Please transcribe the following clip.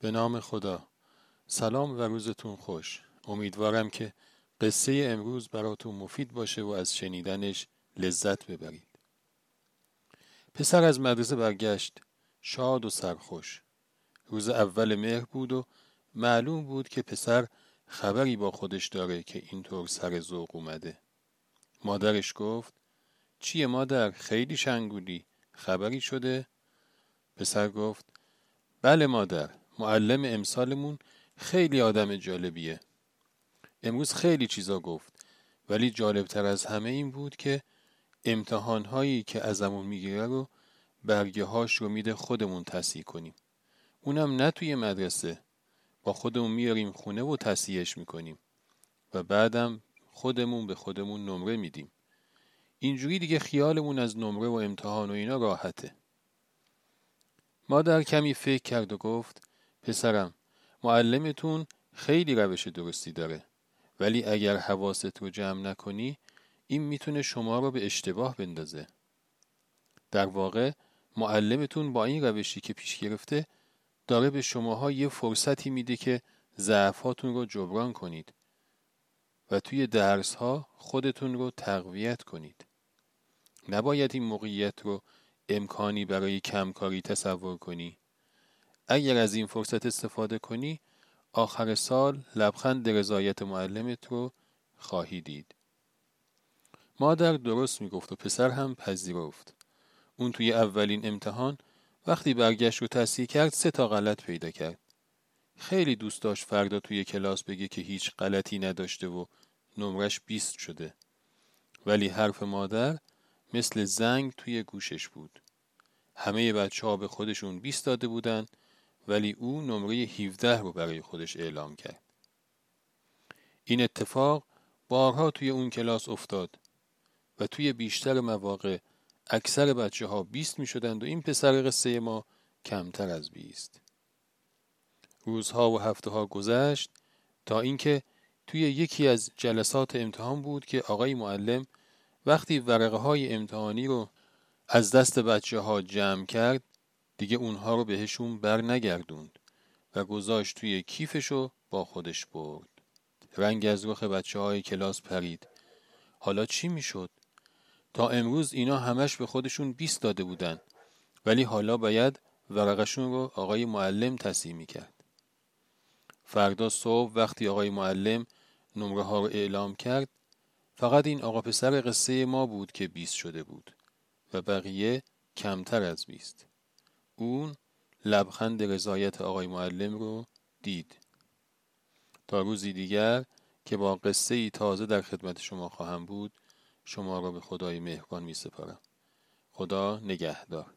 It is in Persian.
به نام خدا. سلام و روزتون خوش. امیدوارم که قصه امروز براتون مفید باشه و از شنیدنش لذت ببرید. پسر از مدرسه برگشت شاد و سرخوش. روز اول مهر بود و معلوم بود که پسر خبری با خودش داره که اینطور سر ذوق اومده. مادرش گفت چیه مادر؟ خیلی شنگولی. خبری شده؟ پسر گفت بله مادر. معلم امسالمون خیلی آدم جالبیه. امروز خیلی چیزا گفت ولی جالبتر از همه این بود که امتحان هایی که ازمون می‌گیره رو برگه هاش رو میده خودمون تصحیح کنیم. اونم نه توی مدرسه با خودمون میاریم خونه و تصحیحش می‌کنیم و بعدم خودمون به خودمون نمره میدیم. اینجوری دیگه خیالمون از نمره و امتحان و اینا راحته. مادر کمی فکر کرد و گفت پسرم معلمتون خیلی روش درستی داره. ولی اگر حواست رو جمع نکنی این می‌تونه شما رو به اشتباه بندازه. در واقع معلمتون با این روشی که پیش گرفته داره به شماها یه فرصتی میده که ضعفاتون رو جبران کنید و توی درس ها خودتون رو تقویت کنید. نباید این موقعیت رو امکانی برای کمکاری تصور کنی. اگر از این فرصت استفاده کنی آخر سال لبخند رضایت معلمت رو خواهی دید. مادر درست می‌گفت و پسر هم پذیرفت. اون توی اولین امتحان وقتی برگشت رو تصحیح کرد سه تا غلط پیدا کرد. خیلی دوست داشت فردا توی کلاس بگه که هیچ غلطی نداشته و نمرش بیست شده. ولی حرف مادر مثل زنگ توی گوشش بود. همه بچه ها به خودشون بیست داده بودن ولی او نمره 17 رو برای خودش اعلام کرد. این اتفاق بارها توی اون کلاس افتاد و توی بیشتر مواقع اکثر بچه ها بیست می شدند و این پسر قصه ما کمتر از بیست. روزها و هفته ها گذشت تا اینکه توی یکی از جلسات امتحان بود که آقای معلم وقتی ورقه های امتحانی رو از دست بچه ها جمع کرد دیگه اونها رو بهشون بر نگردوند و گذاشت توی کیفش و با خودش برد. رنگ از رخ بچه های کلاس پرید. حالا چی می‌شد؟ تا امروز اینا همش به خودشون 20 داده بودن ولی حالا باید ورقشون رو آقای معلم تصیح می‌کرد. فردا صبح وقتی آقای معلم نمره ها رو اعلام کرد فقط این آقا پسر قصه ما بود که 20 شده بود و بقیه کمتر از 20. اون لبخند رضایت آقای معلم رو دید. تا روزی دیگر که با قصه ای تازه در خدمت شما خواهم بود شما را به خدای مهربان می سپارم خدا نگهدار.